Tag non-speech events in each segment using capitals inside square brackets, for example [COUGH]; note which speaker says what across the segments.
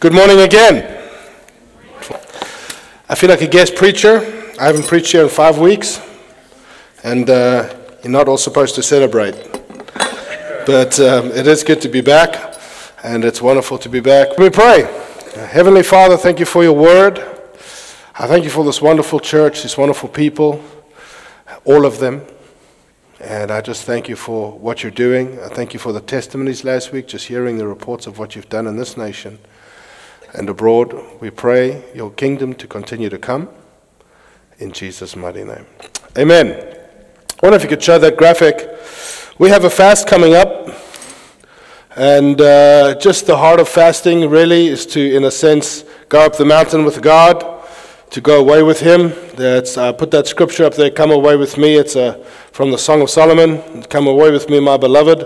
Speaker 1: Good morning again. I feel like a guest preacher. I haven't preached here in five weeks, and uh, you're not all supposed to celebrate. But um, it is good to be back, and it's wonderful to be back. We pray. Heavenly Father, thank you for your word. I thank you for this wonderful church, these wonderful people, all of them. And I just thank you for what you're doing. I thank you for the testimonies last week, just hearing the reports of what you've done in this nation and abroad. We pray your kingdom to continue to come in Jesus' mighty name. Amen. I wonder if you could show that graphic. We have a fast coming up. And uh, just the heart of fasting really is to, in a sense, go up the mountain with God to go away with him. That's, I put that scripture up there, come away with me. It's a, from the Song of Solomon, come away with me, my beloved.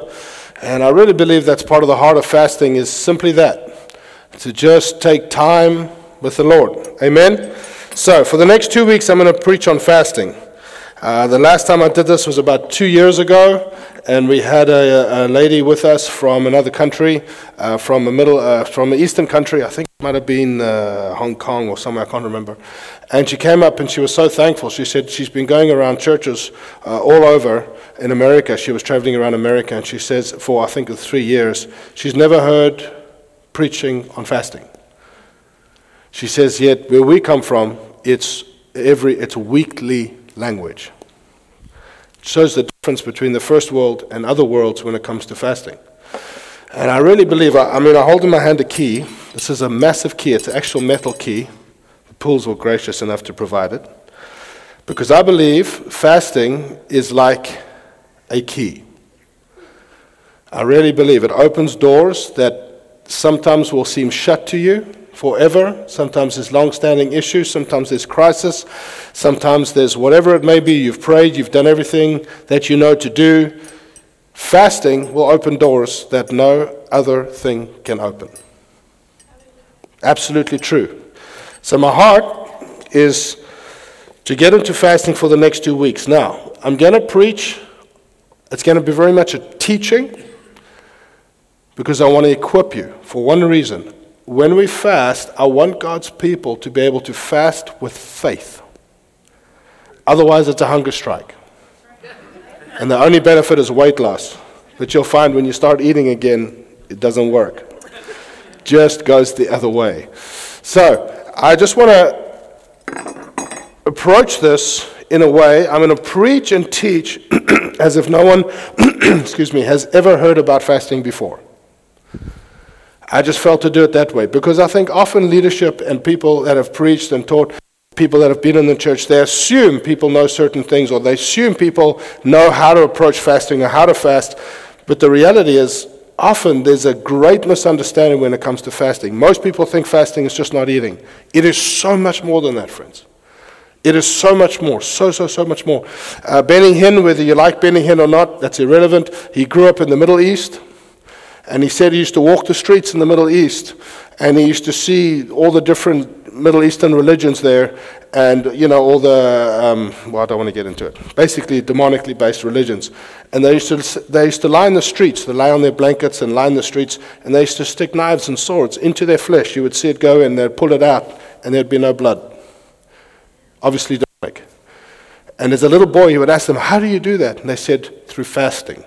Speaker 1: And I really believe that's part of the heart of fasting is simply that, to just take time with the Lord. Amen? So for the next two weeks, I'm going to preach on fasting. Uh, the last time I did this was about two years ago, and we had a, a lady with us from another country, uh, from a middle, uh, from an eastern country. I think it might have been uh, Hong Kong or somewhere. I can't remember. And she came up and she was so thankful. She said she's been going around churches uh, all over in America. She was traveling around America, and she says for I think three years she's never heard preaching on fasting. She says yet where we come from, it's every it's weekly language. It shows the difference between the first world and other worlds when it comes to fasting. And I really believe, I, I mean, I hold in my hand a key. This is a massive key, it's an actual metal key. The pools were gracious enough to provide it. Because I believe fasting is like a key. I really believe it opens doors that sometimes will seem shut to you forever. Sometimes there's long standing issues. Sometimes there's crisis. Sometimes there's whatever it may be. You've prayed, you've done everything that you know to do. Fasting will open doors that no other thing can open. Absolutely true. So, my heart is to get into fasting for the next two weeks. Now, I'm going to preach, it's going to be very much a teaching because I want to equip you for one reason when we fast, I want God's people to be able to fast with faith. Otherwise, it's a hunger strike. And the only benefit is weight loss. But you'll find when you start eating again, it doesn't work. Just goes the other way. So, I just want to approach this in a way. I'm going to preach and teach [CLEARS THROAT] as if no one, [CLEARS THROAT] excuse me, has ever heard about fasting before. I just felt to do it that way because I think often leadership and people that have preached and taught, people that have been in the church, they assume people know certain things or they assume people know how to approach fasting or how to fast. But the reality is, often there's a great misunderstanding when it comes to fasting. Most people think fasting is just not eating. It is so much more than that, friends. It is so much more, so, so, so much more. Uh, Benny Hinn, whether you like Benny Hinn or not, that's irrelevant. He grew up in the Middle East. And he said he used to walk the streets in the Middle East and he used to see all the different Middle Eastern religions there and, you know, all the, um, well, I don't want to get into it, basically demonically based religions. And they used, to, they used to in the streets, they lay on their blankets and in the streets, and they used to stick knives and swords into their flesh. You would see it go and they'd pull it out and there'd be no blood. Obviously demonic. And as a little boy, he would ask them, How do you do that? And they said, Through fasting.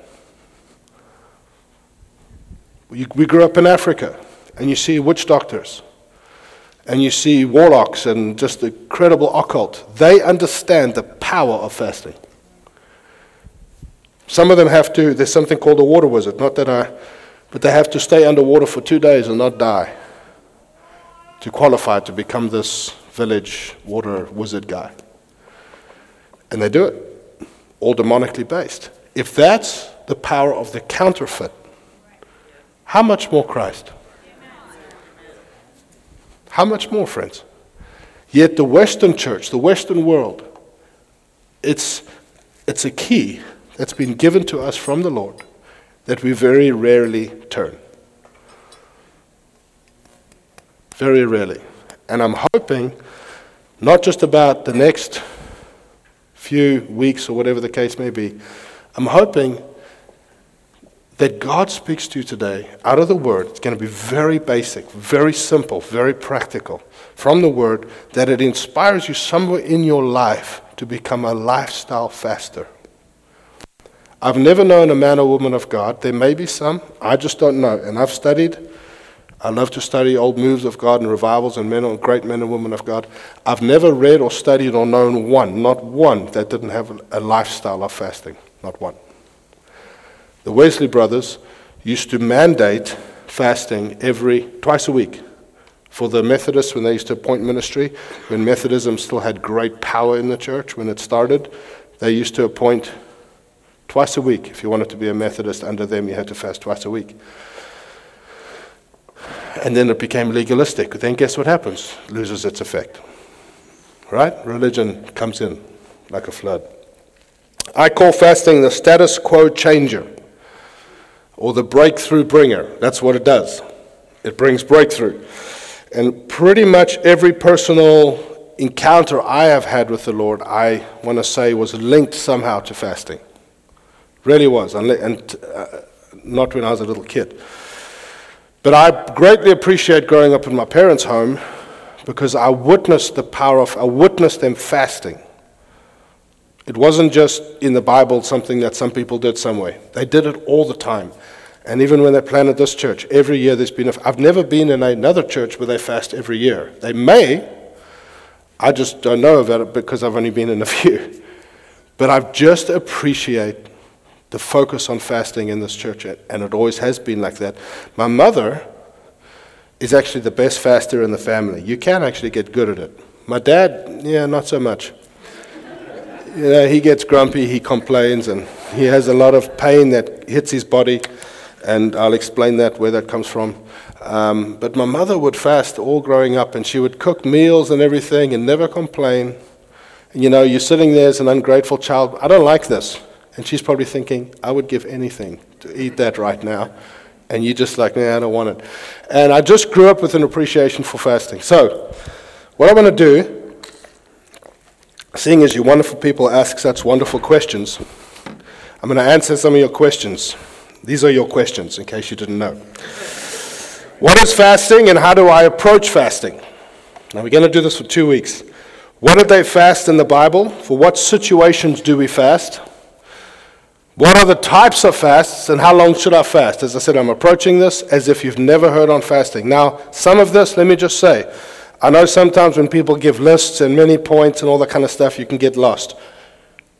Speaker 1: We, grew up in Africa, and you see witch doctors, and you see warlocks, and just the incredible occult. They understand the power of fasting. Some of them have to, there's something called a water wizard, not that I, but they have to stay underwater for two days and not die to qualify to become this village water wizard guy. And they do it, all demonically based. If that's the power of the counterfeit, how much more Christ? How much more, friends? Yet the Western church, the Western world, it's, it's a key that's been given to us from the Lord that we very rarely turn. Very rarely. And I'm hoping, not just about the next few weeks or whatever the case may be, I'm hoping that God speaks to you today out of the Word, it's going to be very basic, very simple, very practical from the Word, that it inspires you somewhere in your life to become a lifestyle faster. I've never known a man or woman of God. There may be some, I just don't know. And I've studied. I love to study old moves of God and revivals and men and great men and women of God. I've never read or studied or known one, not one, that didn't have a lifestyle of fasting. Not one. The Wesley brothers used to mandate fasting every twice a week. For the Methodists, when they used to appoint ministry, when Methodism still had great power in the church when it started, they used to appoint twice a week. If you wanted to be a Methodist under them, you had to fast twice a week. And then it became legalistic. Then guess what happens? It Loses its effect. Right? Religion comes in like a flood. I call fasting the status quo changer or the breakthrough bringer. That's what it does. It brings breakthrough. And pretty much every personal encounter I have had with the Lord, I want to say, was linked somehow to fasting. Really was, and uh, not when I was a little kid. But I greatly appreciate growing up in my parents' home because I witnessed the power of, I witnessed them fasting. It wasn't just in the Bible something that some people did some way. They did it all the time. And even when they planted this church, every year there's been, a, I've never been in another church where they fast every year. They may, I just don't know about it because I've only been in a [LAUGHS] few. But I just appreciate the focus on fasting in this church, and it always has been like that. My mother is actually the best faster in the family. You can actually get good at it. My dad, yeah, not so much. You know, he gets grumpy, he complains, and he has a lot of pain that hits his body, and I'll explain that where that comes from. Um, but my mother would fast all growing up, and she would cook meals and everything and never complain. And you know, you're sitting there as an ungrateful child. I don't like this. And she's probably thinking, I would give anything to eat that right now. And you're just like, nah, I don't want it. And I just grew up with an appreciation for fasting. So, what I want to do, seeing as you wonderful people ask such wonderful questions, I'm going to answer some of your questions. These are your questions, in case you didn't know. What is fasting and how do I approach fasting? Now, we're going to do this for two weeks. What did they fast in the Bible? For what situations do we fast? What are the types of fasts and how long should I fast? As I said, I'm approaching this as if you've never heard on fasting. Now, some of this, let me just say, I know sometimes when people give lists and many points and all that kind of stuff, you can get lost.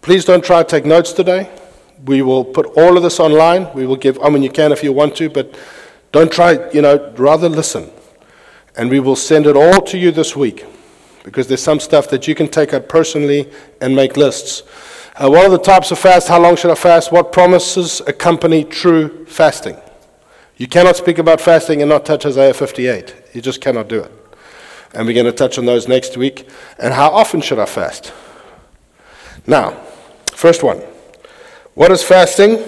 Speaker 1: Please don't try to take notes today. We will put all of this online. We will give, I mean, you can if you want to, but don't try, you know, rather listen. And we will send it all to you this week because there's some stuff that you can take out personally and make lists. Uh, what are the types of fast? How long should I fast? What promises accompany true fasting? You cannot speak about fasting and not touch Isaiah 58. You just cannot do it. And we're going to touch on those next week. And how often should I fast? Now, first one What is fasting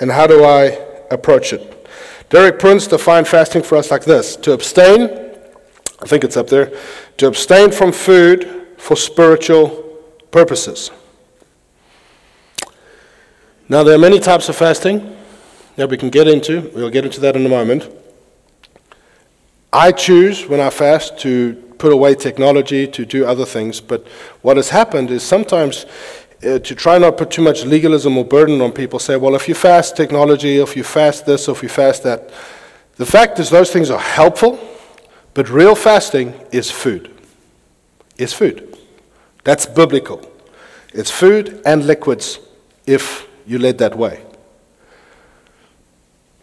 Speaker 1: and how do I approach it? Derek Prince defined fasting for us like this to abstain, I think it's up there, to abstain from food for spiritual purposes. Now, there are many types of fasting that we can get into. We'll get into that in a moment. I choose when I fast to put away technology, to do other things, but what has happened is sometimes uh, to try not put too much legalism or burden on people, say, well, if you fast technology, if you fast this, if you fast that, the fact is those things are helpful, but real fasting is food. Is food. That's biblical. It's food and liquids if you led that way.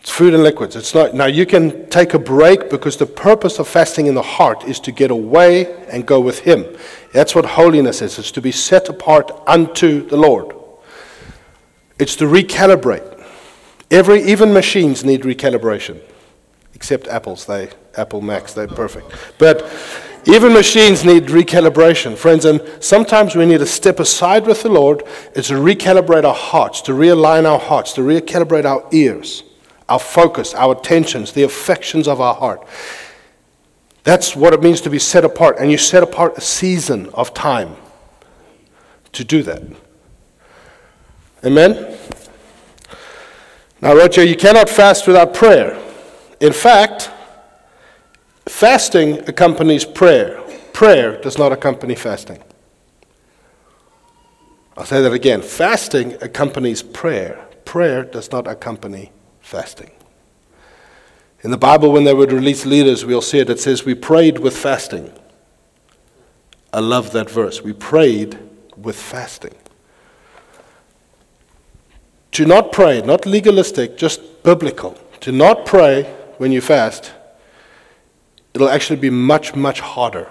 Speaker 1: It's food and liquids. It's not now you can take a break because the purpose of fasting in the heart is to get away and go with him. That's what holiness is. It's to be set apart unto the Lord. It's to recalibrate. Every even machines need recalibration. Except apples, they Apple Macs, they're perfect. But even machines need recalibration, friends, and sometimes we need to step aside with the Lord. It's to recalibrate our hearts, to realign our hearts, to recalibrate our ears, our focus, our attentions, the affections of our heart. That's what it means to be set apart, and you set apart a season of time to do that. Amen? Now, Roger, you cannot fast without prayer. In fact, fasting accompanies prayer. Prayer does not accompany fasting. I'll say that again. Fasting accompanies prayer. Prayer does not accompany fasting. In the Bible, when they would release leaders, we'll see it. It says, We prayed with fasting. I love that verse. We prayed with fasting. To not pray, not legalistic, just biblical. To not pray when you fast, it'll actually be much, much harder.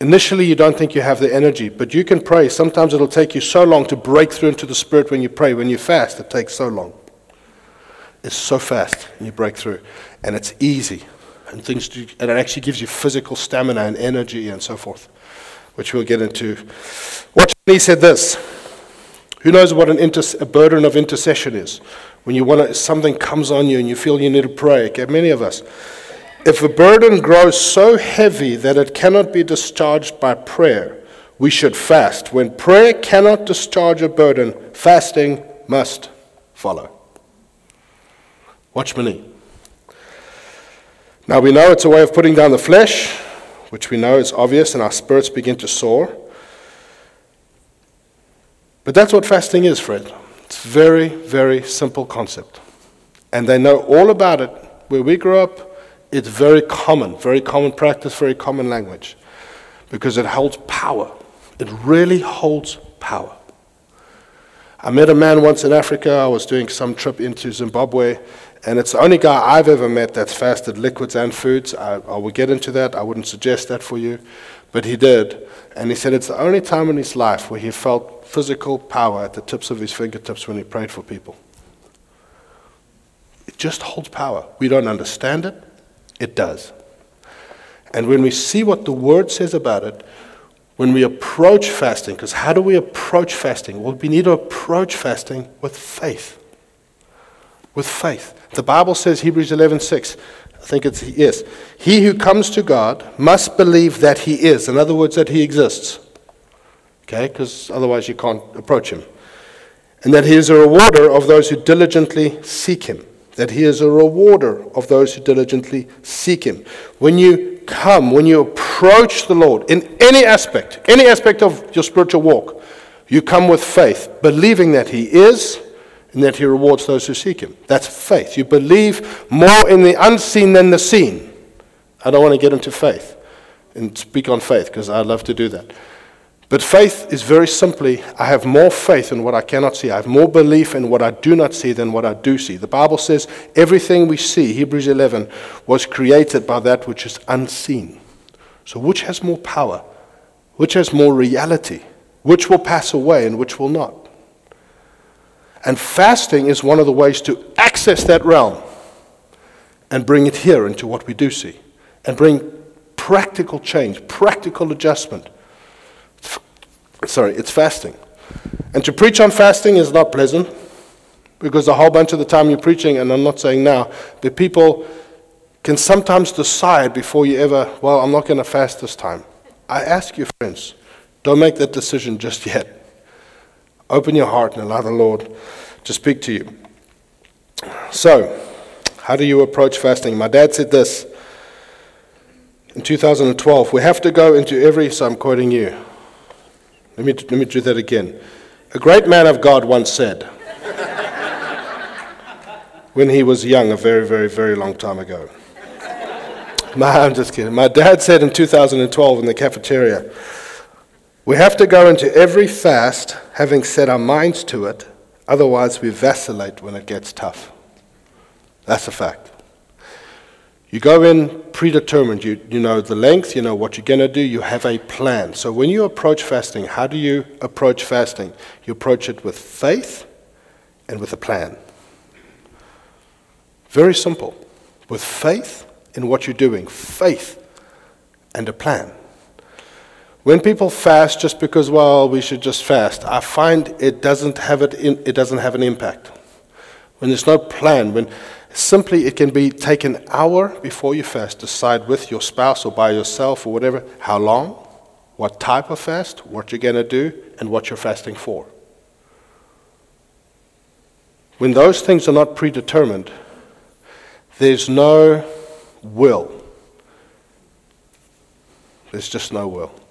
Speaker 1: Initially, you don't think you have the energy, but you can pray. Sometimes it'll take you so long to break through into the Spirit when you pray. When you fast, it takes so long. It's so fast, and you break through. And it's easy. And, things do, and it actually gives you physical stamina and energy and so forth, which we'll get into. Watch, he said this. Who knows what an inter- a burden of intercession is? When you want something comes on you and you feel you need to pray. Okay, many of us. If a burden grows so heavy that it cannot be discharged by prayer, we should fast. When prayer cannot discharge a burden, fasting must follow. Watch me. Now we know it's a way of putting down the flesh, which we know is obvious, and our spirits begin to soar. But that's what fasting is, Fred. It's a very, very simple concept. And they know all about it. Where we grew up, it's very common, very common practice, very common language, because it holds power. It really holds power. I met a man once in Africa. I was doing some trip into Zimbabwe, and it's the only guy I've ever met that's fasted liquids and foods. I, I will get into that. I wouldn't suggest that for you, but he did. And he said it's the only time in his life where he felt physical power at the tips of his fingertips when he prayed for people. It just holds power. We don't understand it. It does. And when we see what the Word says about it, when we approach fasting, because how do we approach fasting? Well, we need to approach fasting with faith. With faith. The Bible says, Hebrews 11 6, I think it's yes. He who comes to God must believe that He is. In other words, that He exists. Okay? Because otherwise you can't approach Him. And that He is a rewarder of those who diligently seek Him that he is a rewarder of those who diligently seek him. When you come, when you approach the Lord in any aspect, any aspect of your spiritual walk, you come with faith, believing that he is and that he rewards those who seek him. That's faith. You believe more in the unseen than the seen. I don't want to get into faith and speak on faith because I love to do that. But faith is very simply I have more faith in what I cannot see. I have more belief in what I do not see than what I do see. The Bible says everything we see, Hebrews 11, was created by that which is unseen. So, which has more power? Which has more reality? Which will pass away and which will not? And fasting is one of the ways to access that realm and bring it here into what we do see and bring practical change, practical adjustment sorry, it's fasting. And to preach on fasting is not pleasant because a whole bunch of the time you're preaching, and I'm not saying now, but people can sometimes decide before you ever, well, I'm not going to fast this time. I ask you, friends, don't make that decision just yet. Open your heart and allow the Lord to speak to you. So, how do you approach fasting? My dad said this in 2012 we have to go into every, so I'm quoting you, let me, let me do that again. A great man of God once said, when he was young, a very, very, very long time ago. [LAUGHS] My, I'm just kidding. My dad said in 2012 in the cafeteria, we have to go into every fast having set our minds to it, otherwise, we vacillate when it gets tough. That's a fact. You go in predetermined. You, you know the length, you know what you're going to do, you have a plan. So when you approach fasting, how do you approach fasting? You approach it with faith and with a plan. Very simple. With faith in what you're doing, faith and a plan. When people fast just because, well, we should just fast, I find it doesn't have, it in, it doesn't have an impact. When there's no plan, when Simply, it can be take an hour before you fast. Decide with your spouse or by yourself or whatever how long, what type of fast, what you're going to do, and what you're fasting for. When those things are not predetermined, there's no will. There's just no will.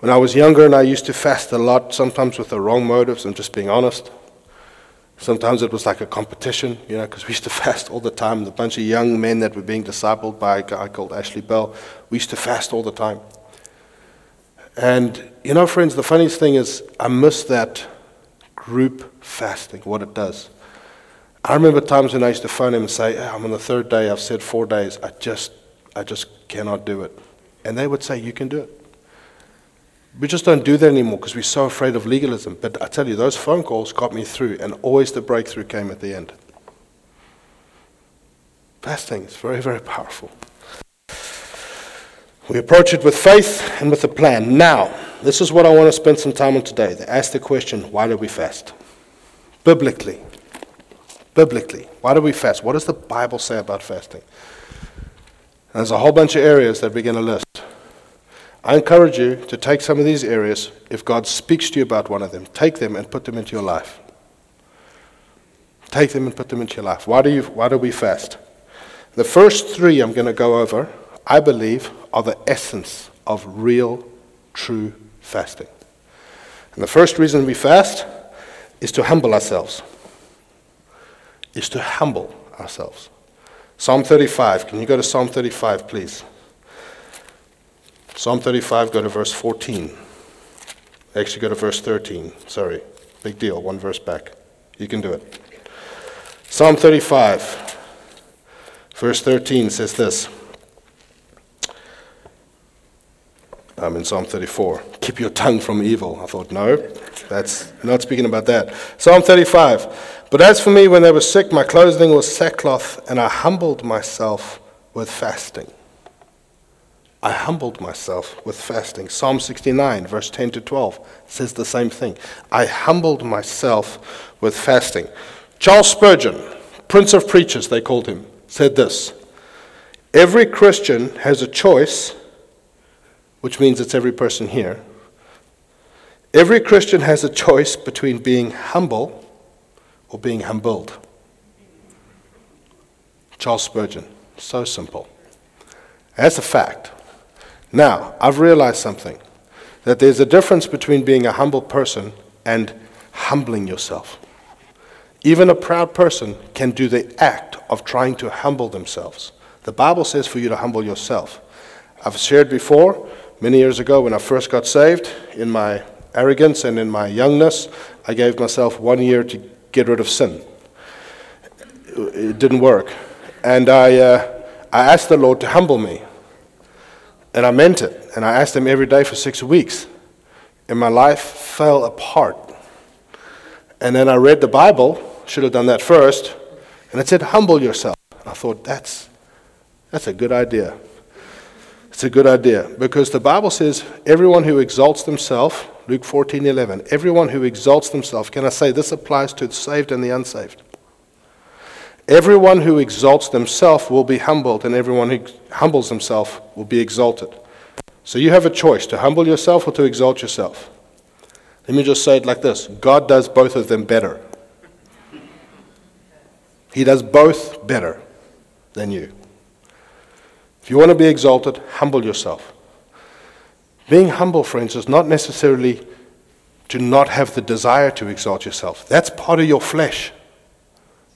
Speaker 1: When I was younger and I used to fast a lot, sometimes with the wrong motives, I'm just being honest. Sometimes it was like a competition, you know, because we used to [LAUGHS] fast all the time. The bunch of young men that were being discipled by a guy called Ashley Bell, we used to fast all the time. And, you know, friends, the funniest thing is I miss that group fasting, what it does. I remember times when I used to phone him and say, oh, I'm on the third day, I've said four days, I just, I just cannot do it. And they would say, You can do it. We just don't do that anymore because we're so afraid of legalism. But I tell you, those phone calls got me through, and always the breakthrough came at the end. Fasting is very, very powerful. We approach it with faith and with a plan. Now, this is what I want to spend some time on today. They ask the question why do we fast? Biblically. Biblically. Why do we fast? What does the Bible say about fasting? there's a whole bunch of areas that we're going to list. I encourage you to take some of these areas. If God speaks to you about one of them, take them and put them into your life. Take them and put them into your life. Why do, you, why do we fast? The first three I'm going to go over, I believe, are the essence of real, true fasting. And the first reason we fast is to humble ourselves. Is to humble ourselves. Psalm 35. Can you go to Psalm 35, please? Psalm 35, go to verse 14. Actually, go to verse 13. Sorry. Big deal. One verse back. You can do it. Psalm 35, verse 13 says this. I'm in Psalm 34. Keep your tongue from evil. I thought, no, that's not speaking about that. Psalm 35. But as for me, when they were sick, my clothing was sackcloth, and I humbled myself with fasting. I humbled myself with fasting. Psalm 69, verse 10 to 12, says the same thing. I humbled myself with fasting. Charles Spurgeon, Prince of Preachers, they called him, said this Every Christian has a choice, which means it's every person here. Every Christian has a choice between being humble or being humbled. Charles Spurgeon, so simple. That's a fact. Now, I've realized something that there's a difference between being a humble person and humbling yourself. Even a proud person can do the act of trying to humble themselves. The Bible says for you to humble yourself. I've shared before, many years ago when I first got saved, in my arrogance and in my youngness, I gave myself one year to get rid of sin. It didn't work. And I, uh, I asked the Lord to humble me. And I meant it. And I asked him every day for six weeks. And my life fell apart. And then I read the Bible, should have done that first, and it said, Humble yourself. I thought, that's, that's a good idea. It's a good idea because the Bible says, everyone who exalts themselves, Luke 14 11, everyone who exalts themselves, can I say this applies to the saved and the unsaved? Everyone who exalts themselves will be humbled, and everyone who humbles himself will be exalted. So you have a choice to humble yourself or to exalt yourself. Let me just say it like this God does both of them better. He does both better than you. If you want to be exalted, humble yourself. Being humble, friends, is not necessarily to not have the desire to exalt yourself. That's part of your flesh.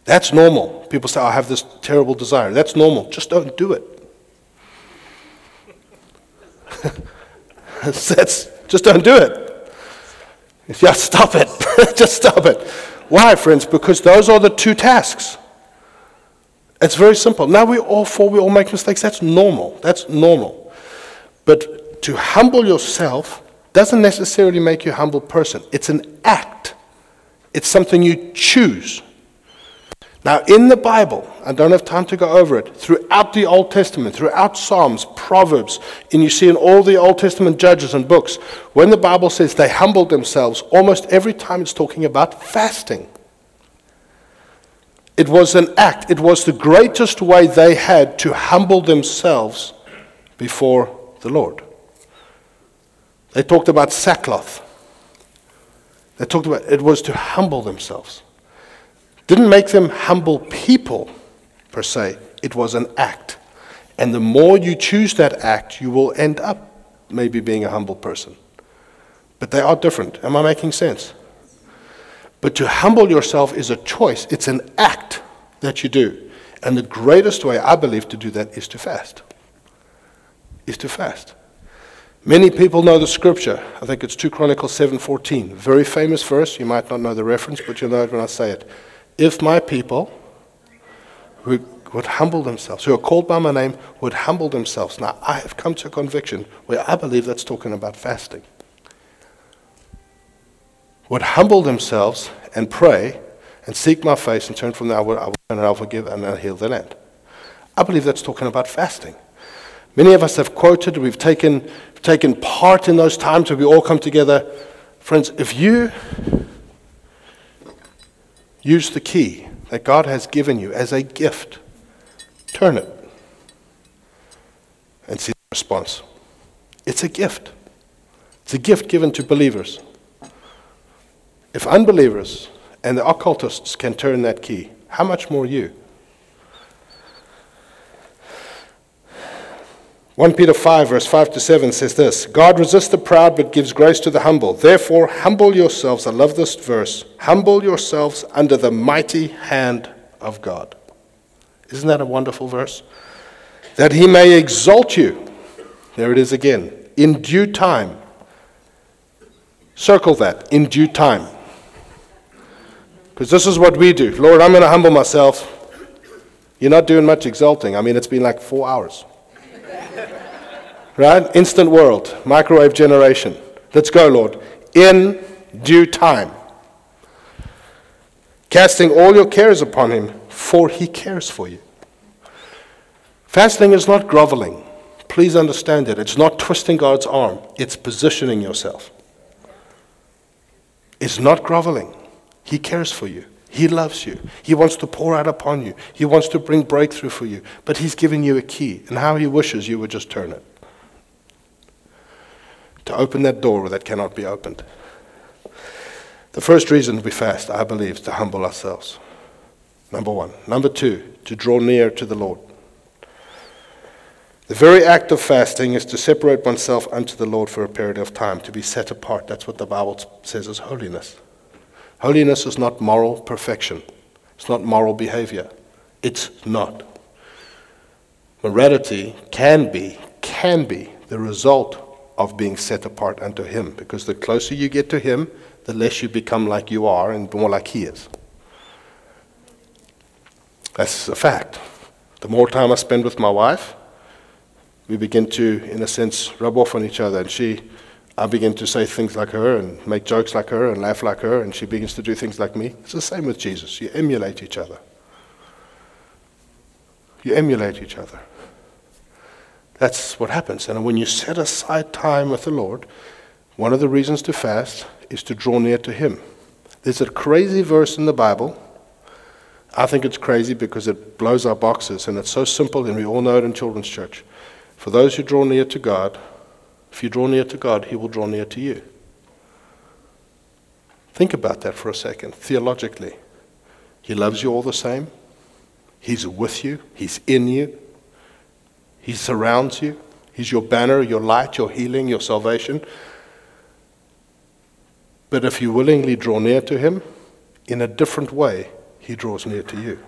Speaker 1: That's normal. People say, oh, I have this terrible desire. That's normal. Just don't do it. [LAUGHS] That's, just don't do it. [LAUGHS] Yeah, stop it. [LAUGHS] just stop it. Why, friends? Because those are the two tasks. It's very simple. Now we all fall, we all make mistakes. That's normal. That's normal. But to humble yourself doesn't necessarily make you a humble person. It's an act. It's something you choose. Now, in the Bible, I don't have time to go over it, throughout the Old Testament, throughout Psalms, Proverbs, and you see in all the Old Testament judges and books, when the Bible says they humbled themselves, almost every time it's talking about fasting. It was an act, it was the greatest way they had to humble themselves before the Lord. They talked about sackcloth. They talked about it was to humble themselves Didn't make them humble people per se, it was an act. And the more you choose that act, you will end up maybe being a humble person. But they are different. Am I making sense? But to humble yourself is a choice, it's an act that you do. And the greatest way, I believe, to do that is to fast. Is to fast. Many people know the scripture. I think it's 2 Chronicles 7:14. Very famous verse. You might not know the reference, but you'll know it when I say it. If my people who would humble themselves, who are called by my name, would humble themselves. Now, I have come to a conviction where I believe that's talking about fasting. Would humble themselves and pray and seek my face and turn from them, I and I'll forgive and I'll heal the land. I believe that's talking about fasting. Many of us have quoted, we've taken, taken part in those times where we all come together. Friends, if you use the key that God has given you as a gift, turn it and see the response. It's a gift. It's a gift given to believers. If unbelievers and the occultists can turn that key, how much more you? 1 Peter 5, verse 5 to 7 says this God resists the proud but gives grace to the humble. Therefore, humble yourselves. I love this verse. Humble yourselves under the mighty hand of God. Isn't that a wonderful verse? That he may exalt you. There it is again. In due time. Circle that. In due time. Because this is what we do. Lord, I'm going to humble myself. You're not doing much exalting. I mean, it's been like four hours. Right? Instant world, microwave generation. Let's go, Lord. In due time. Casting all your cares upon him, for he cares for you. Fasting is not groveling. Please understand it. It's not twisting God's arm, it's positioning yourself. It's not groveling. He cares for you. He loves you. He wants to pour out upon you. He wants to bring breakthrough for you. But He's giving you a key, and how He wishes you would just turn it. To open that door that cannot be opened. The first reason we fast, I believe, is to humble ourselves. Number one. Number two, to draw near to the Lord. The very act of fasting is to separate oneself unto the Lord for a period of time, to be set apart. That's what the Bible says is holiness. Holiness is not moral perfection, it's not moral behavior. It's not. Morality can be, can be the result of being set apart unto Him, because the closer you get to Him, the less you become like you are and more like He is. That's a fact. The more time I spend with my wife, we begin to, in a sense, rub off on each other, and she I begin to say things like her and make jokes like her and laugh like her, and she begins to do things like me. It's the same with Jesus. You emulate each other. You emulate each other. That's what happens. And when you set aside time with the Lord, one of the reasons to fast is to draw near to Him. There's a crazy verse in the Bible. I think it's crazy because it blows our boxes, and it's so simple, and we all know it in children's church. For those who draw near to God, if you draw near to God, He will draw near to you. Think about that for a second, theologically. He loves you all the same. He's with you. He's in you. He surrounds you. He's your banner, your light, your healing, your salvation. But if you willingly draw near to Him, in a different way, He draws near to you.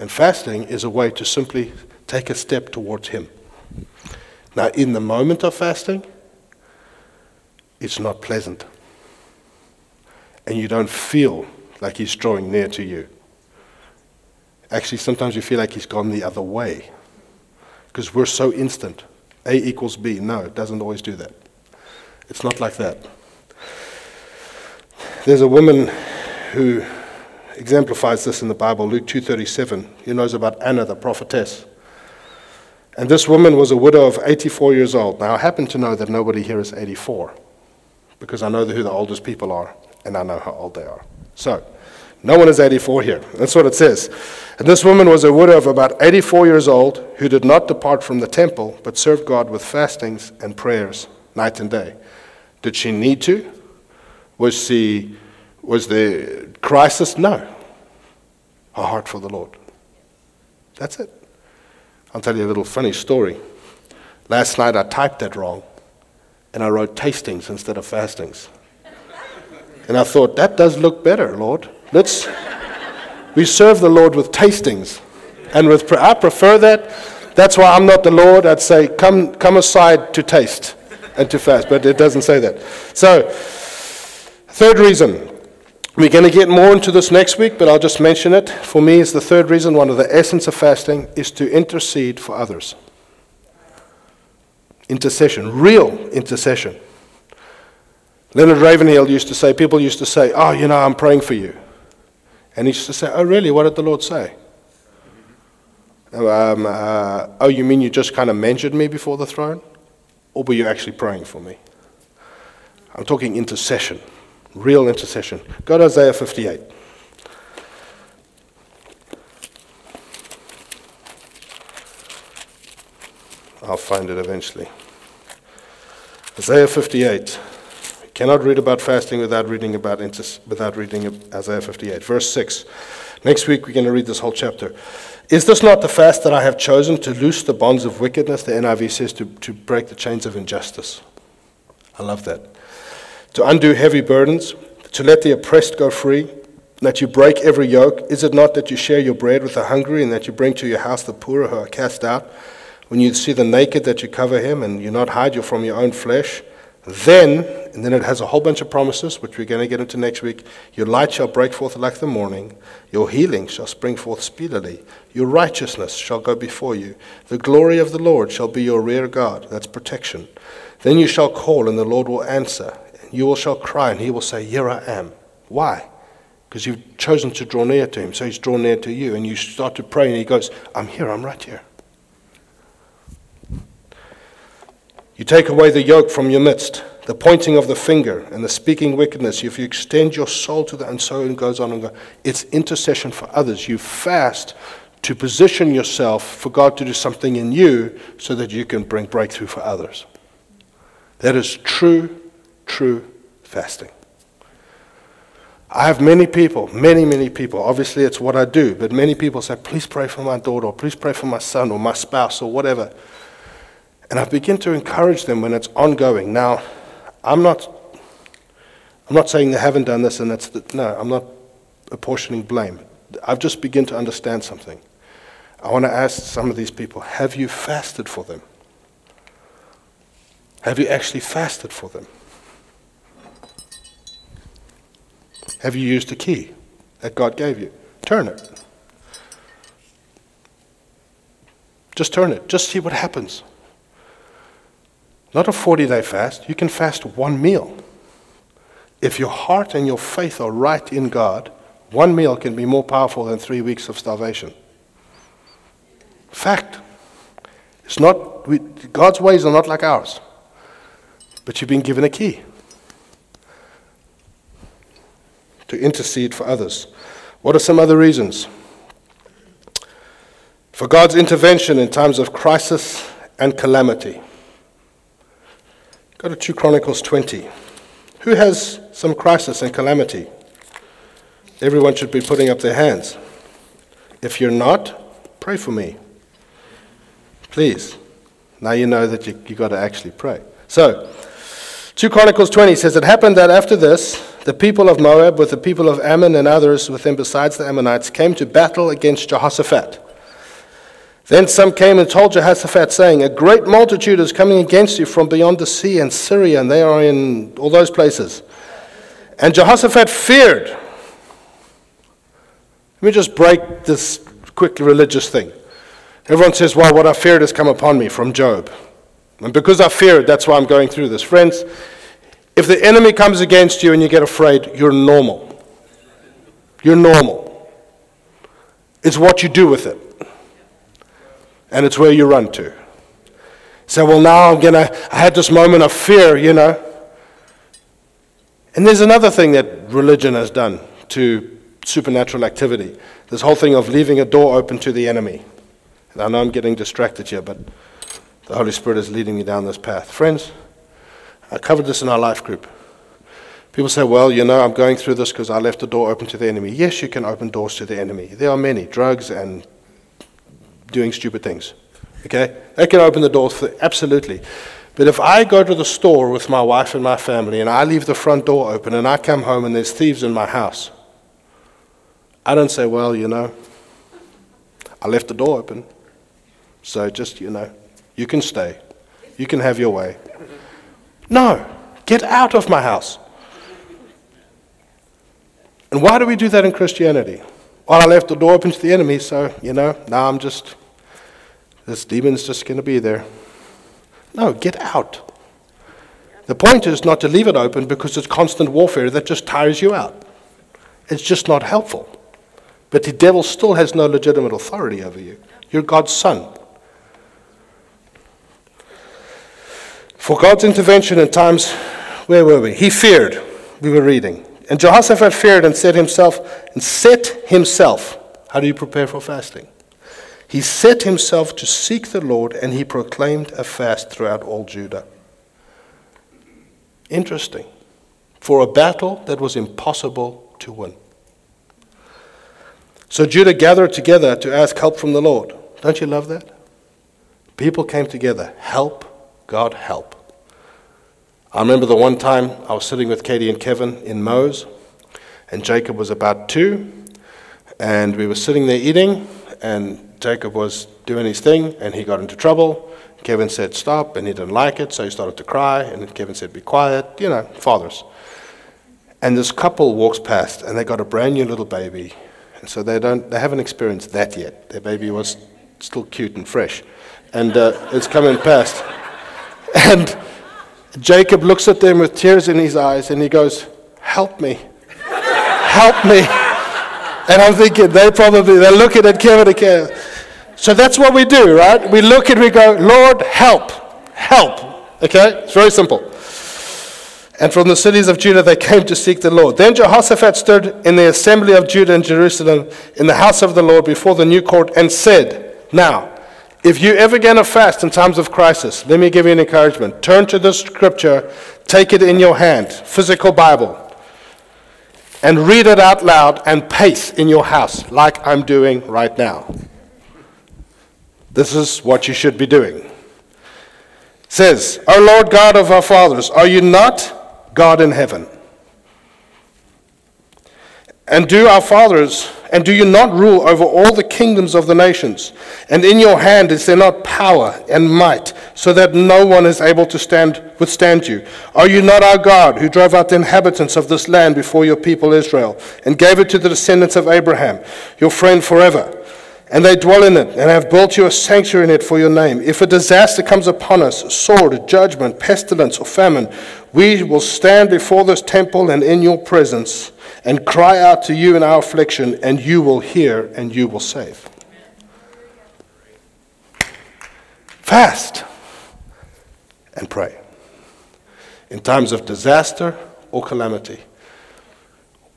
Speaker 1: And fasting is a way to simply take a step towards Him. Now, in the moment of fasting, it's not pleasant. And you don't feel like He's drawing near to you. Actually, sometimes you feel like He's gone the other way because we're so instant. A equals B. No, it doesn't always do that. It's not like that. There's a woman who exemplifies this in the Bible, Luke 2:37. He knows about Anna the prophetess. And this woman was a widow of 84 years old. Now, I happen to know that nobody here is 84 because I know who the oldest people are and I know how old they are. So, no one is 84 here. That's what it says. And this woman was a widow of about 84 years old who did not depart from the temple but served God with fastings and prayers night and day. Did she need to? Was she Was there crisis? No. A heart for the Lord. That's it. I'll tell you a little funny story. Last night I typed that wrong and I wrote tastings instead of fastings. And I thought, that does look better, Lord. Let's, we serve the Lord with tastings. And with, I prefer that. That's why I'm not the Lord. I'd say, come, come aside to taste and to fast. But it doesn't say that. So, third reason. We're going to get more into this next week, but I'll just mention it. For me, it's the third reason. One of the essence of fasting is to intercede for others. Intercession, real intercession. Leonard Ravenhill used to say, people used to say, Oh, you know, I'm praying for you. And he used to say, Oh, really? What did the Lord say? Um, uh, oh, you mean you just kind of mentioned me before the throne? Or were you actually praying for me? I'm talking intercession, real intercession. Go to Isaiah 58. I'll find it eventually. Isaiah 58. Cannot read about fasting without reading about without reading Isaiah 58. Verse 6. Next week we're going to read this whole chapter. Is this not the fast that I have chosen to loose the bonds of wickedness? The NIV says to, to break the chains of injustice. I love that. To undo heavy burdens, to let the oppressed go free, that you break every yoke. Is it not that you share your bread with the hungry and that you bring to your house the poor who are cast out? When you see the naked, that you cover him and you not hide you from your own flesh. Then, and then it has a whole bunch of promises, which we're going to get into next week. Your light shall break forth like the morning. Your healing shall spring forth speedily. Your righteousness shall go before you. The glory of the Lord shall be your rear guard. That's protection. Then you shall call, and the Lord will answer. And you shall cry, and he will say, Here I am. Why? Because you've chosen to draw near to him. So he's drawn near to you. And you start to pray, and he goes, I'm here, I'm right here. You take away the yoke from your midst, the pointing of the finger and the speaking wickedness. If you extend your soul to the, and so it goes on and goes. It's intercession for others. You fast to position yourself for God to do something in you so that you can bring breakthrough for others. That is true, true fasting. I have many people, many, many people. Obviously, it's what I do, but many people say, please pray for my daughter, or please pray for my son, or my spouse, or whatever. And I begin to encourage them when it's ongoing. Now, I'm not, I'm not saying they haven't done this and that's the, no, I'm not apportioning blame. I've just begun to understand something. I want to ask some of these people have you fasted for them? Have you actually fasted for them? Have you used the key that God gave you? Turn it. Just turn it. Just see what happens. Not a 40 day fast. You can fast one meal. If your heart and your faith are right in God, one meal can be more powerful than three weeks of starvation. Fact. It's not, we, God's ways are not like ours. But you've been given a key to intercede for others. What are some other reasons? For God's intervention in times of crisis and calamity. Go to 2 Chronicles 20. Who has some crisis and calamity? Everyone should be putting up their hands. If you're not, pray for me. Please. Now you know that you, you got to actually pray. So, 2 Chronicles 20 says, It happened that after this, the people of Moab, with the people of Ammon and others with them besides the Ammonites, came to battle against Jehoshaphat. Then some came and told Jehoshaphat, saying, A great multitude is coming against you from beyond the sea and Syria, and they are in all those places. And Jehoshaphat feared. Let me just break this quick religious thing. Everyone says, Well, what I feared has come upon me from Job. And because I feared, that's why I'm going through this. Friends, if the enemy comes against you and you get afraid, you're normal. You're normal. It's what you do with it and it's where you run to. Say, well, now I'm going to, I had this moment of fear, you know. And there's another thing that religion has done to supernatural activity this whole thing of leaving a door open to the enemy. And I know I'm getting distracted here, but the Holy Spirit is leading me down this path. Friends, I covered this in our life group. People say, well, you know, I'm going through this because I left the door open to the enemy. Yes, you can open doors to the enemy. There are many drugs and doing stupid things. Okay? They can open the doors for, absolutely. But if I go to the store with my wife and my family and I leave the front door open and I come home and there's thieves in my house, I don't say, well, you know, I left the door open. So just, you know, you can stay. You can have your way. No, get out of my house. And why do we do that in Christianity? Well, I left the door open to the enemy, so, you know, now I'm just, this demon's just going to be there. No, get out. The point is not to leave it open because it's constant warfare that just tires you out. It's just not helpful. But the devil still has no legitimate authority over you. You're God's son. For God's intervention in times, where were we? He feared, we were reading. And Jehoshaphat feared and set himself, and set himself. How do you prepare for fasting? He set himself to seek the Lord, and he proclaimed a fast throughout all Judah. Interesting. For a battle that was impossible to win. So Judah gathered together to ask help from the Lord. Don't you love that? People came together. Help, God, help. I remember the one time I was sitting with Katie and Kevin in Mose, and Jacob was about two, and we were sitting there eating, and Jacob was doing his thing, and he got into trouble. Kevin said, Stop, and he didn't like it, so he started to cry, and Kevin said, Be quiet, you know, fathers. And this couple walks past, and they got a brand new little baby, and so they, don't, they haven't experienced that yet. Their baby was still cute and fresh, and uh, it's coming past. [LAUGHS] And Jacob looks at them with tears in his eyes and he goes, Help me. Help me. And I'm thinking, they probably, they're looking at Kevin again. So that's what we do, right? We look and we go, Lord, help. Help. Okay? It's very simple. And from the cities of Judah they came to seek the Lord. Then Jehoshaphat stood in the assembly of Judah and Jerusalem in the house of the Lord before the new court and said, Now, if you ever get a fast in times of crisis, let me give you an encouragement. Turn to this scripture, take it in your hand, physical Bible, and read it out loud and pace in your house, like I'm doing right now. This is what you should be doing. It says, O Lord God of our fathers, are you not God in heaven? And do our fathers and do you not rule over all the kingdoms of the nations? And in your hand is there not power and might, so that no one is able to stand withstand you? Are you not our God, who drove out the inhabitants of this land before your people Israel, and gave it to the descendants of Abraham, your friend forever? And they dwell in it, and have built you a sanctuary in it for your name. If a disaster comes upon us, sword, judgment, pestilence, or famine, we will stand before this temple and in your presence and cry out to you in our affliction, and you will hear and you will save. Fast and pray. In times of disaster or calamity,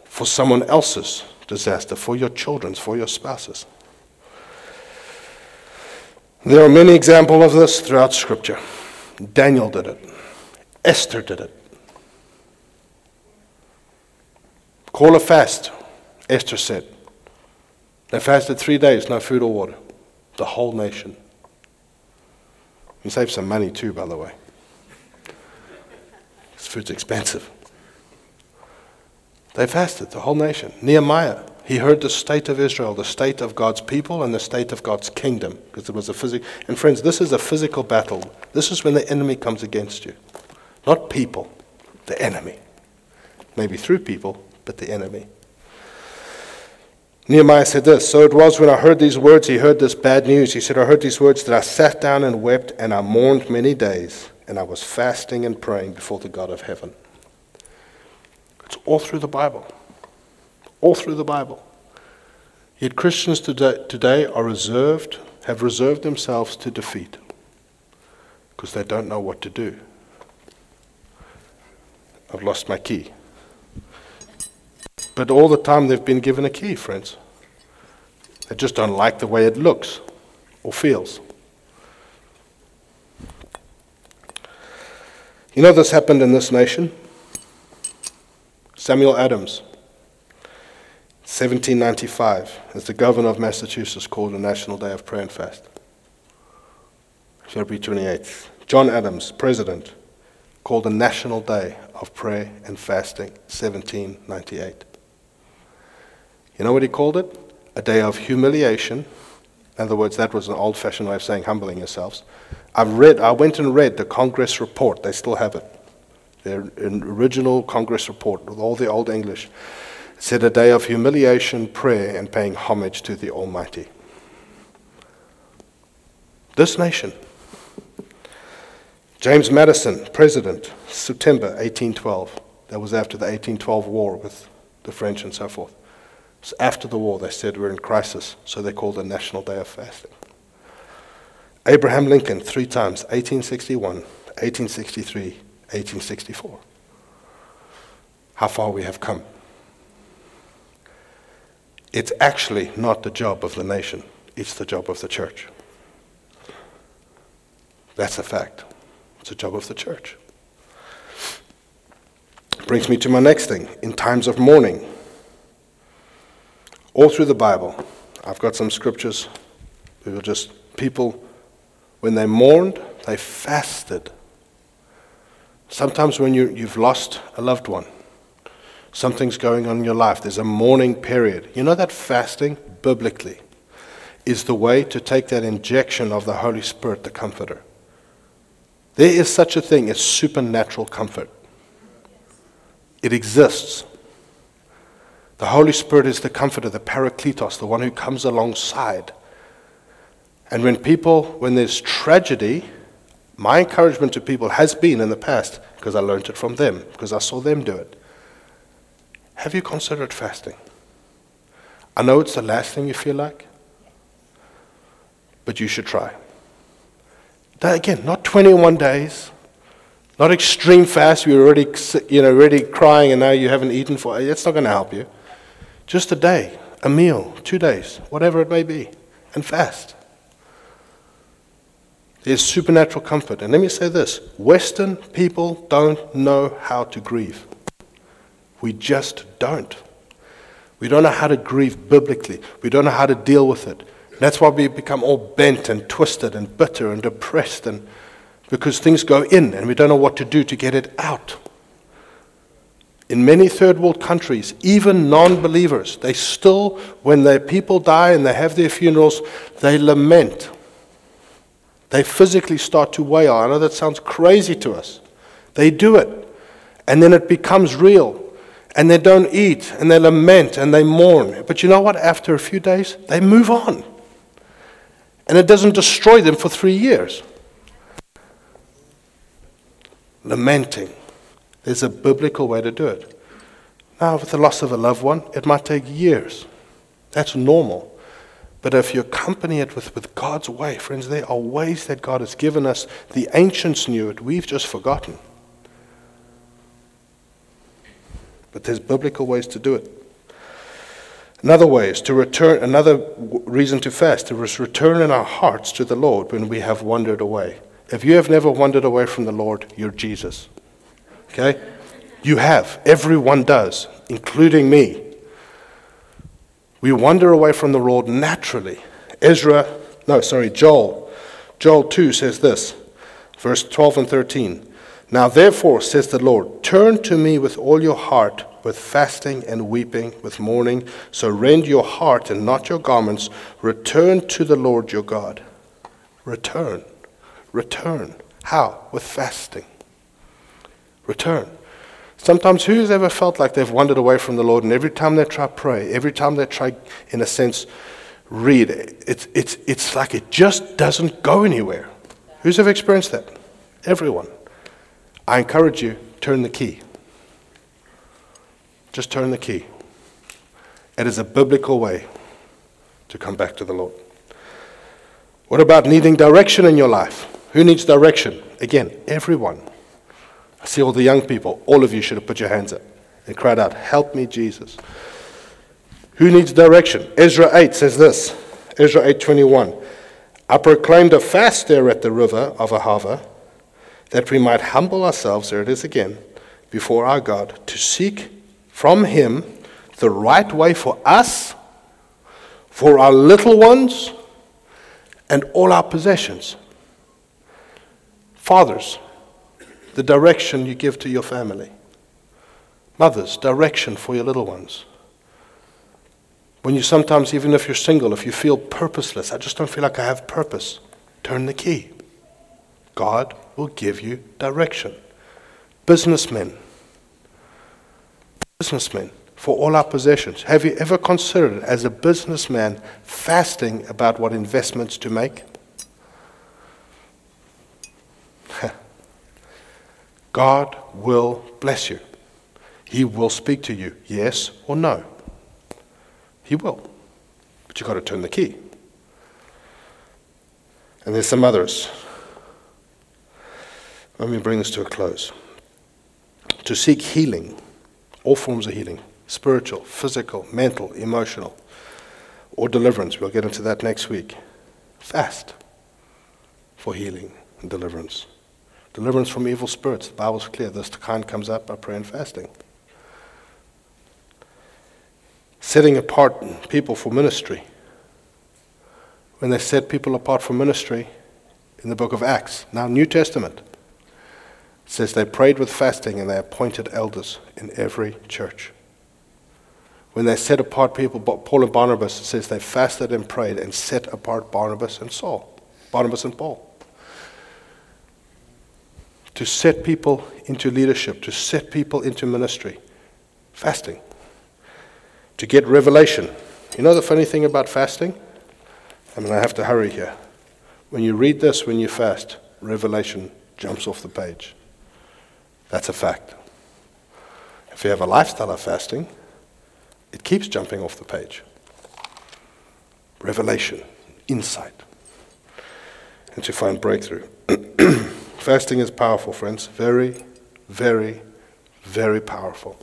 Speaker 1: for someone else's disaster, for your children's, for your spouses. There are many examples of this throughout Scripture. Daniel did it, Esther did it, Call a fast, Esther said. They fasted three days, no food or water. The whole nation. You save some money too, by the way. This food's expensive. They fasted, the whole nation. Nehemiah, he heard the state of Israel, the state of God's people, and the state of God's kingdom, because it was a physical. And friends, this is a physical battle. This is when the enemy comes against you, not people, the enemy. Maybe through people, but the enemy. Nehemiah said this So it was when I heard these words, he heard this bad news. He said, I heard these words that I sat down and wept, and I mourned many days, and I was fasting and praying before the God of heaven. It's all through the Bible. All through the Bible. Yet Christians today, are reserved, have reserved themselves to defeat because they don't know what to do. I've lost my key. But all the time they've been given a key, friends. They just don't like the way it looks or feels. You know this happened in this nation? Samuel Adams, 1795, as the governor of Massachusetts, called a national day of prayer and fast. February 28th. John Adams, president, called a national day of prayer and fasting, 1798. You know what he called it? A day of humiliation. In other words, that was an old fashioned way of saying humbling yourselves. I've read, I went and read the Congress report. They still have it. Their original Congress report with all the old English. Said a day of humiliation, prayer, and paying homage to the Almighty. This nation. James Madison, President, September 1812. That was after the 1812 war with the French and so forth. So after the war, they said we're in crisis, so they called a National Day of Fasting. Abraham Lincoln, three times 1861, 1863, 1864. How far we have come. It's actually not the job of the nation, it's the job of the church. That's a fact. It's the job of the church. Brings me to my next thing. In times of mourning, all through the Bible, I've got some scriptures. We were just people, when they mourned, they fasted. Sometimes when you, you've lost a loved one, something's going on in your life, there's a mourning period. You know that fasting, biblically, is the way to take that injection of the Holy Spirit, the Comforter. There is such a thing as supernatural comfort. It exists. The Holy Spirit is the comforter, the parakletos, the one who comes alongside. And when people, when there's tragedy, my encouragement to people has been in the past, because I learned it from them, because I saw them do it. Have you considered fasting? I know it's the last thing you feel like, but you should try. That, again, not 21 days, not extreme fast. You're already, you know, already crying and now you haven't eaten for. It's not going to help you. Just a day, a meal, two days, whatever it may be, and fast. There's supernatural comfort. And let me say this Western people don't know how to grieve. We just don't. We don't know how to grieve biblically. We don't know how to deal with it. That's why we become all bent and twisted and bitter and depressed, and because things go in and we don't know what to do to get it out. In many third world countries, even non believers, they still, when their people die and they have their funerals, they lament. They physically start to wail. I know that sounds crazy to us. They do it. And then it becomes real. And they don't eat and they lament and they mourn. But you know what? After a few days, they move on and it doesn't destroy them for three years. Lamenting. There's a biblical way to do it. Now, with the loss of a loved one, it might take years. That's normal. But if you accompany it with, with God's way, friends, there are ways that God has given us. The ancients knew it, we've just forgotten. But there's biblical ways to do it. Another way is to return, another reason to fast is return in our hearts to the Lord when we have wandered away. If you have never wandered away from the Lord, you're Jesus. Okay? You have. Everyone does, including me. We wander away from the Lord naturally. Ezra, no, sorry, Joel. Joel 2 says this, verse 12 and 13. Now therefore, says the Lord, turn to me with all your heart with fasting and weeping, with mourning. So your heart and not your garments. Return to the Lord your God. Return. Return. How? With fasting. Return. Sometimes who's ever felt like they've wandered away from the Lord and every time they try pray, every time they try, in a sense, read, it's, it's, it's like it just doesn't go anywhere. Who's ever experienced that? Everyone. I encourage you, turn the key. Just turn the key. It is a biblical way to come back to the Lord. What about needing direction in your life? Who needs direction? Again, everyone. I see all the young people. All of you should have put your hands up and cried out, Help me, Jesus. Who needs direction? Ezra 8 says this. Ezra 8:21. I proclaimed a fast there at the river of Ahava, that we might humble ourselves, there it is again, before our God, to seek from Him the right way for us, for our little ones, and all our possessions. Fathers, the direction you give to your family. Mothers, direction for your little ones. When you sometimes, even if you're single, if you feel purposeless, I just don't feel like I have purpose, turn the key. God will give you direction. Businessmen, businessmen, for all our possessions. Have you ever considered, as a businessman, fasting about what investments to make? [LAUGHS] God will bless you. He will speak to you, yes or no. He will. But you've got to turn the key. And there's some others. Let me bring this to a close. To seek healing, all forms of healing spiritual, physical, mental, emotional, or deliverance. We'll get into that next week. Fast for healing and deliverance. Deliverance from evil spirits. The Bible's clear. This kind comes up by prayer and fasting. Setting apart people for ministry. When they set people apart for ministry in the book of Acts, now New Testament, says they prayed with fasting and they appointed elders in every church. When they set apart people, Paul and Barnabas, says they fasted and prayed and set apart Barnabas and Saul, Barnabas and Paul. To set people into leadership, to set people into ministry, fasting. To get revelation. You know the funny thing about fasting? I mean, I have to hurry here. When you read this, when you fast, revelation jumps off the page. That's a fact. If you have a lifestyle of fasting, it keeps jumping off the page. Revelation, insight, and to find breakthrough. [CLEARS THROAT] fasting is powerful, friends. Very, very, very powerful.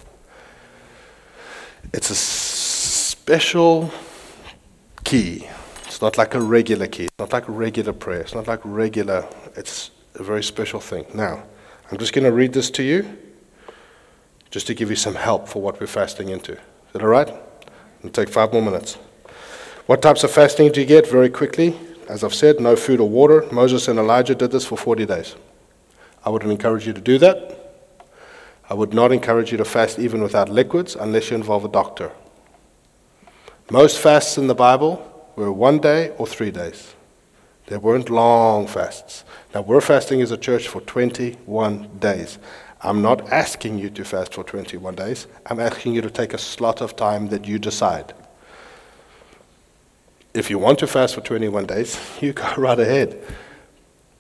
Speaker 1: It's a special key. It's not like a regular key. It's not like regular prayer. It's not like regular. It's a very special thing. Now, I'm just going to read this to you just to give you some help for what we're fasting into. Is that all right? It'll take five more minutes. What types of fasting do you get? Very quickly. As I've said, no food or water. Moses and Elijah did this for 40 days. I wouldn't encourage you to do that. I would not encourage you to fast even without liquids unless you involve a doctor. Most fasts in the Bible were one day or three days. They weren't long fasts. Now, we're fasting as a church for 21 days. I'm not asking you to fast for 21 days. I'm asking you to take a slot of time that you decide. If you want to fast for 21 days, [LAUGHS] you go right ahead.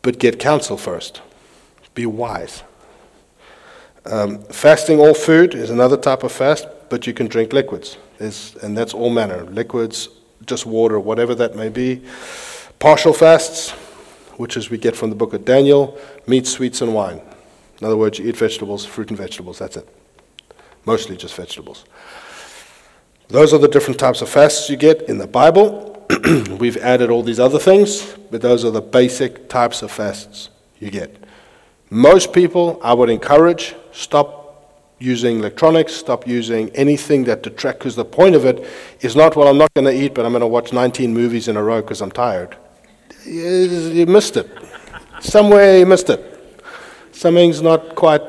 Speaker 1: But get counsel first. Be wise. Um, fasting all food is another type of fast, but you can drink liquids. There's, and that's all manner liquids, just water, whatever that may be. Partial fasts, which is we get from the book of Daniel, meat, sweets, and wine. In other words, you eat vegetables, fruit and vegetables, that's it. Mostly just vegetables. Those are the different types of fasts you get in the Bible. [CLEARS THROAT] We've added all these other things, but those are the basic types of fasts you get. Most people, I would encourage, stop using electronics, stop using anything that detracts, because the point of it is not, well, I'm not going to eat, but I'm going to watch 19 movies in a row because I'm tired you missed it. Somewhere you missed it. Something's not quite,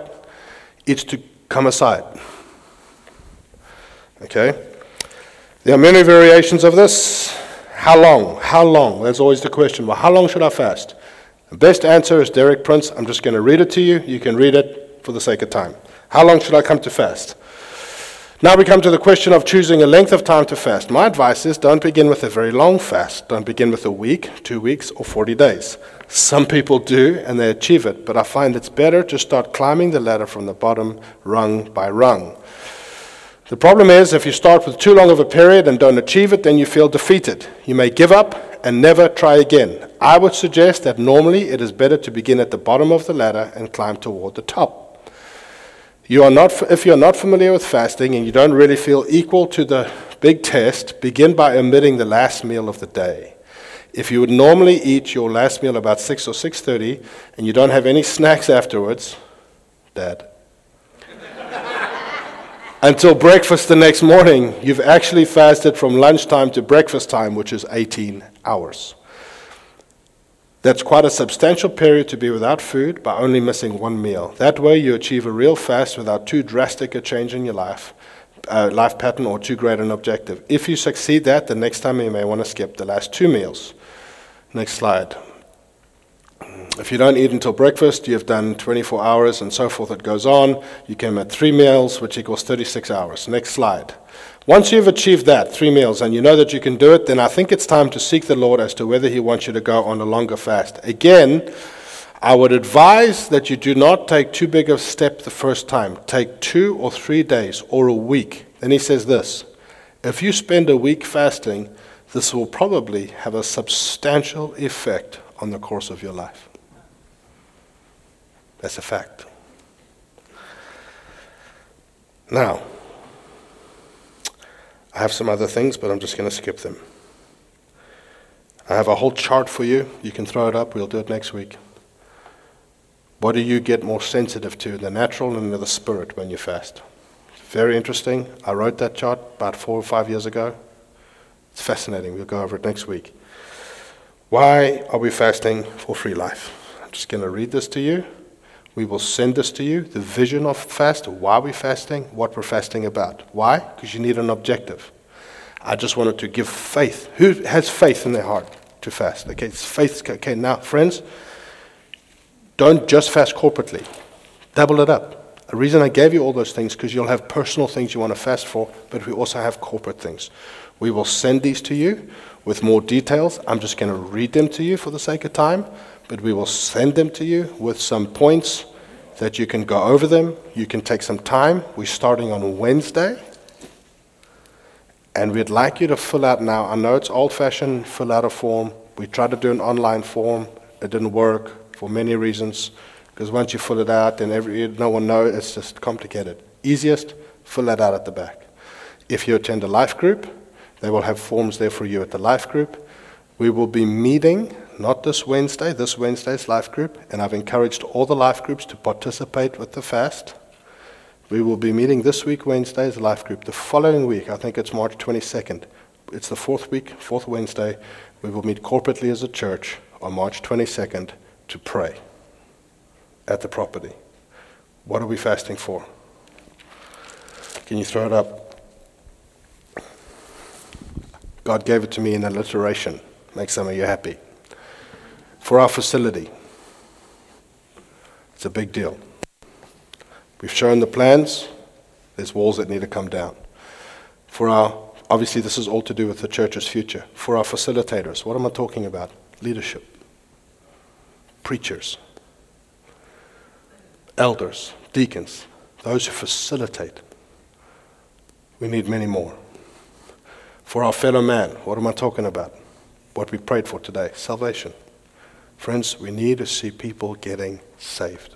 Speaker 1: it's to come aside. Okay? There are many variations of this. How long? How long? That's always the question. Well, how long should I fast? The best answer is Derek Prince. I'm just going to read it to you. You can read it for the sake of time. How long should I come to fast? Now we come to the question of choosing a length of time to fast. My advice is don't begin with a very long fast. Don't begin with a week, two weeks, or 40 days. Some people do and they achieve it, but I find it's better to start climbing the ladder from the bottom, rung by rung. The problem is if you start with too long of a period and don't achieve it, then you feel defeated. You may give up and never try again. I would suggest that normally it is better to begin at the bottom of the ladder and climb toward the top. You are not, if you're not familiar with fasting and you don't really feel equal to the big test, begin by omitting the last meal of the day. If you would normally eat your last meal about 6 or 6.30 and you don't have any snacks afterwards, Dad. [LAUGHS] until breakfast the next morning, you've actually fasted from lunchtime to breakfast time, which is 18 hours. That's quite a substantial period to be without food by only missing one meal. That way, you achieve a real fast without too drastic a change in your life, uh, life pattern or too great an objective. If you succeed that, the next time you may want to skip the last two meals. Next slide. If you don't eat until breakfast, you've done 24 hours and so forth. It goes on. You came at three meals, which equals 36 hours. Next slide. Once you've achieved that, three meals, and you know that you can do it, then I think it's time to seek the Lord as to whether He wants you to go on a longer fast. Again, I would advise that you do not take too big a step the first time. Take two or three days or a week. Then He says this if you spend a week fasting, this will probably have a substantial effect on the course of your life. That's a fact. Now, I have some other things, but I'm just going to skip them. I have a whole chart for you. You can throw it up. We'll do it next week. What do you get more sensitive to, the natural and the spirit, when you fast? Very interesting. I wrote that chart about four or five years ago. It's fascinating. We'll go over it next week. Why are we fasting for free life? I'm just going to read this to you. We will send this to you the vision of fast, why we're fasting, what we're fasting about. Why? Because you need an objective. I just wanted to give faith. Who has faith in their heart to fast? Okay, it's faith. Okay, now, friends, don't just fast corporately, double it up. The reason I gave you all those things because you'll have personal things you want to fast for, but we also have corporate things. We will send these to you with more details. I'm just going to read them to you for the sake of time but we will send them to you with some points that you can go over them. You can take some time. We're starting on Wednesday. And we'd like you to fill out now. I know it's old fashioned, fill out a form. We tried to do an online form, it didn't work for many reasons. Because once you fill it out, then every, no one knows, it's just complicated. Easiest, fill that out at the back. If you attend a life group, they will have forms there for you at the life group. We will be meeting not this Wednesday, this Wednesday's life group, and I've encouraged all the life groups to participate with the fast. We will be meeting this week, Wednesday's life group. The following week, I think it's March 22nd, it's the fourth week, fourth Wednesday, we will meet corporately as a church on March 22nd to pray at the property. What are we fasting for? Can you throw it up? God gave it to me in alliteration. Make some of you happy for our facility. It's a big deal. We've shown the plans. There's walls that need to come down. For our, obviously, this is all to do with the church's future. For our facilitators, what am I talking about? Leadership, preachers, elders, deacons, those who facilitate. We need many more. For our fellow man, what am I talking about? What we prayed for today salvation. Friends, we need to see people getting saved.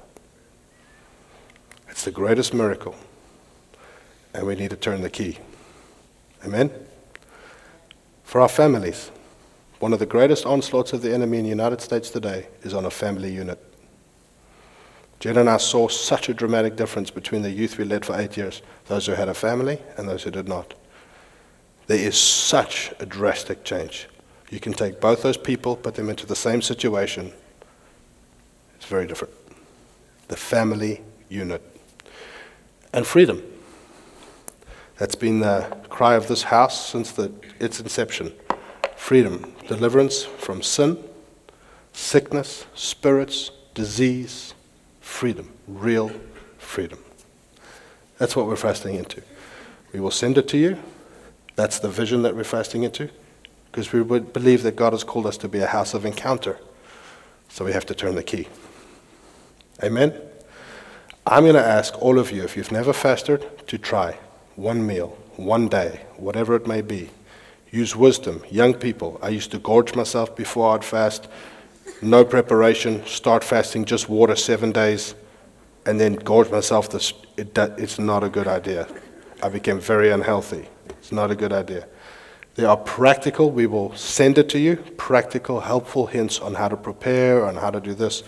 Speaker 1: It's the greatest miracle, and we need to turn the key. Amen? For our families, one of the greatest onslaughts of the enemy in the United States today is on a family unit. Jen and I saw such a dramatic difference between the youth we led for eight years, those who had a family and those who did not. There is such a drastic change. You can take both those people, put them into the same situation. It's very different. The family unit. And freedom. That's been the cry of this house since the, its inception. Freedom, deliverance from sin, sickness, spirits, disease, freedom, real freedom. That's what we're fasting into. We will send it to you. That's the vision that we're fasting into because we would believe that God has called us to be a house of encounter. So we have to turn the key. Amen? I'm going to ask all of you, if you've never fasted, to try one meal, one day, whatever it may be. Use wisdom. Young people, I used to gorge myself before I'd fast. No preparation, start fasting, just water seven days, and then gorge myself. This, it, it's not a good idea. I became very unhealthy. It's not a good idea. They are practical. We will send it to you. Practical, helpful hints on how to prepare, on how to do this.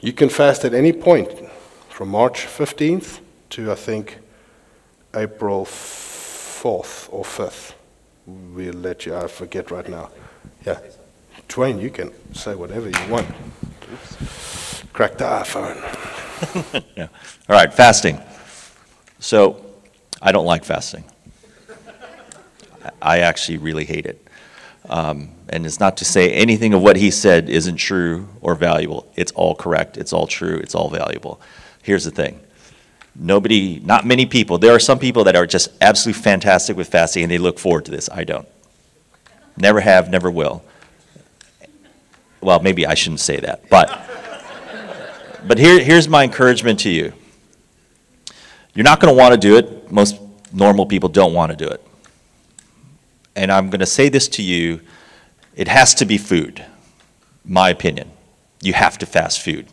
Speaker 1: You can fast at any point from March 15th to, I think, April 4th or 5th. We'll let you, I forget right now. Yeah. Dwayne, you can say whatever you want. Crack the iPhone. [LAUGHS]
Speaker 2: Yeah. All right, fasting. So, I don't like fasting. I actually really hate it. Um, and it's not to say anything of what he said isn't true or valuable. It's all correct. It's all true. It's all valuable. Here's the thing. Nobody, not many people, there are some people that are just absolutely fantastic with fasting and they look forward to this. I don't. Never have, never will. Well, maybe I shouldn't say that, but but here, here's my encouragement to you. You're not going to want to do it. Most normal people don't want to do it. And I'm going to say this to you it has to be food, my opinion. You have to fast food.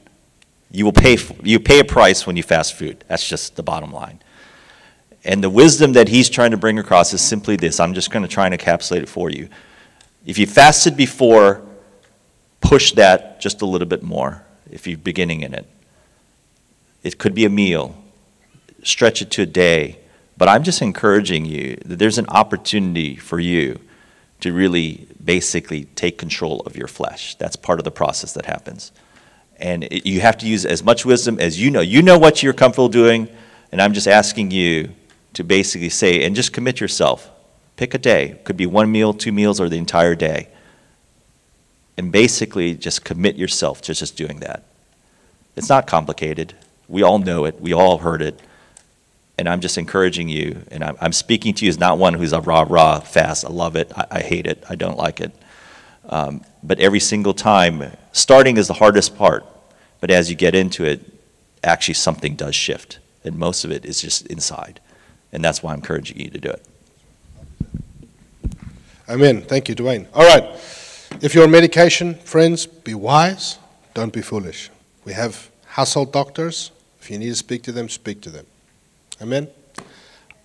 Speaker 2: You will pay, you pay a price when you fast food. That's just the bottom line. And the wisdom that he's trying to bring across is simply this I'm just going to try and encapsulate it for you. If you fasted before, push that just a little bit more if you're beginning in it. It could be a meal, stretch it to a day. But I'm just encouraging you that there's an opportunity for you to really basically take control of your flesh. That's part of the process that happens. And it, you have to use as much wisdom as you know. You know what you're comfortable doing, and I'm just asking you to basically say, and just commit yourself. Pick a day. It could be one meal, two meals, or the entire day. And basically just commit yourself to just doing that. It's not complicated. We all know it, we all heard it. And I'm just encouraging you, and I'm, I'm speaking to you as not one who's a rah rah fast. I love it. I, I hate it. I don't like it. Um, but every single time, starting is the hardest part. But as you get into it, actually something does shift. And most of it is just inside. And that's why I'm encouraging you to do it.
Speaker 1: Amen. Thank you, Dwayne. All right. If you're on medication, friends, be wise. Don't be foolish. We have household doctors. If you need to speak to them, speak to them. Amen.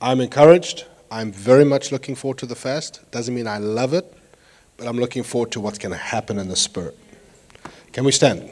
Speaker 1: I'm encouraged. I'm very much looking forward to the fast. Doesn't mean I love it, but I'm looking forward to what's going to happen in the spirit. Can we stand?